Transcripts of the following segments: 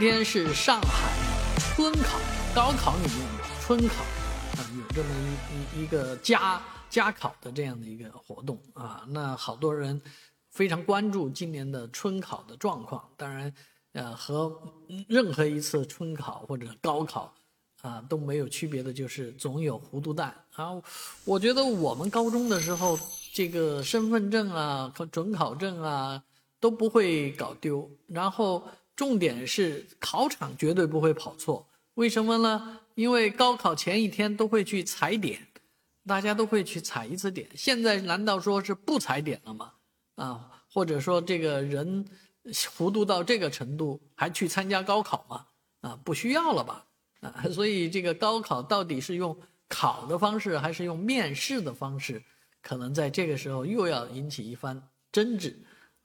今天是上海春考，高考里面的春考，啊，有这么一一一个加加考的这样的一个活动啊。那好多人非常关注今年的春考的状况。当然，呃，和任何一次春考或者高考啊都没有区别的就是总有糊涂蛋啊。我觉得我们高中的时候，这个身份证啊和准考证啊都不会搞丢，然后。重点是考场绝对不会跑错，为什么呢？因为高考前一天都会去踩点，大家都会去踩一次点。现在难道说是不踩点了吗？啊，或者说这个人糊涂到这个程度还去参加高考吗？啊，不需要了吧？啊，所以这个高考到底是用考的方式还是用面试的方式，可能在这个时候又要引起一番争执。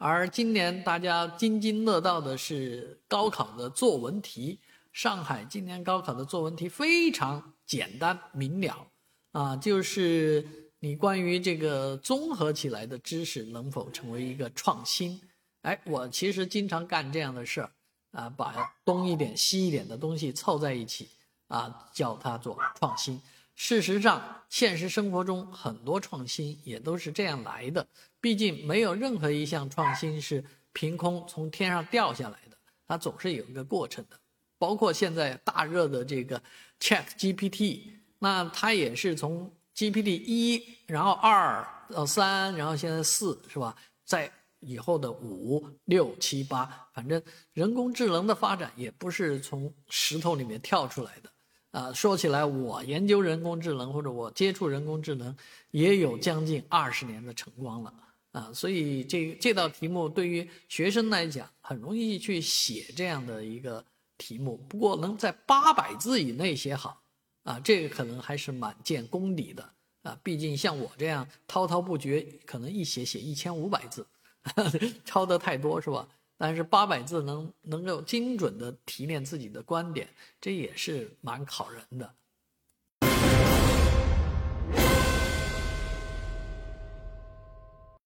而今年大家津津乐道的是高考的作文题。上海今年高考的作文题非常简单明了，啊，就是你关于这个综合起来的知识能否成为一个创新？哎，我其实经常干这样的事儿，啊，把东一点西一点的东西凑在一起，啊，叫它做创新。事实上，现实生活中很多创新也都是这样来的。毕竟，没有任何一项创新是凭空从天上掉下来的，它总是有一个过程的。包括现在大热的这个 Chat GPT，那它也是从 GPT 一，然后二到三，然后现在四，是吧？在以后的五六七八，反正人工智能的发展也不是从石头里面跳出来的。啊，说起来，我研究人工智能或者我接触人工智能，也有将近二十年的晨光了啊，所以这这道题目对于学生来讲很容易去写这样的一个题目。不过能在八百字以内写好啊，这个可能还是蛮见功底的啊。毕竟像我这样滔滔不绝，可能一写写一千五百字，抄得太多是吧？但是八百字能能够精准的提炼自己的观点，这也是蛮考人的。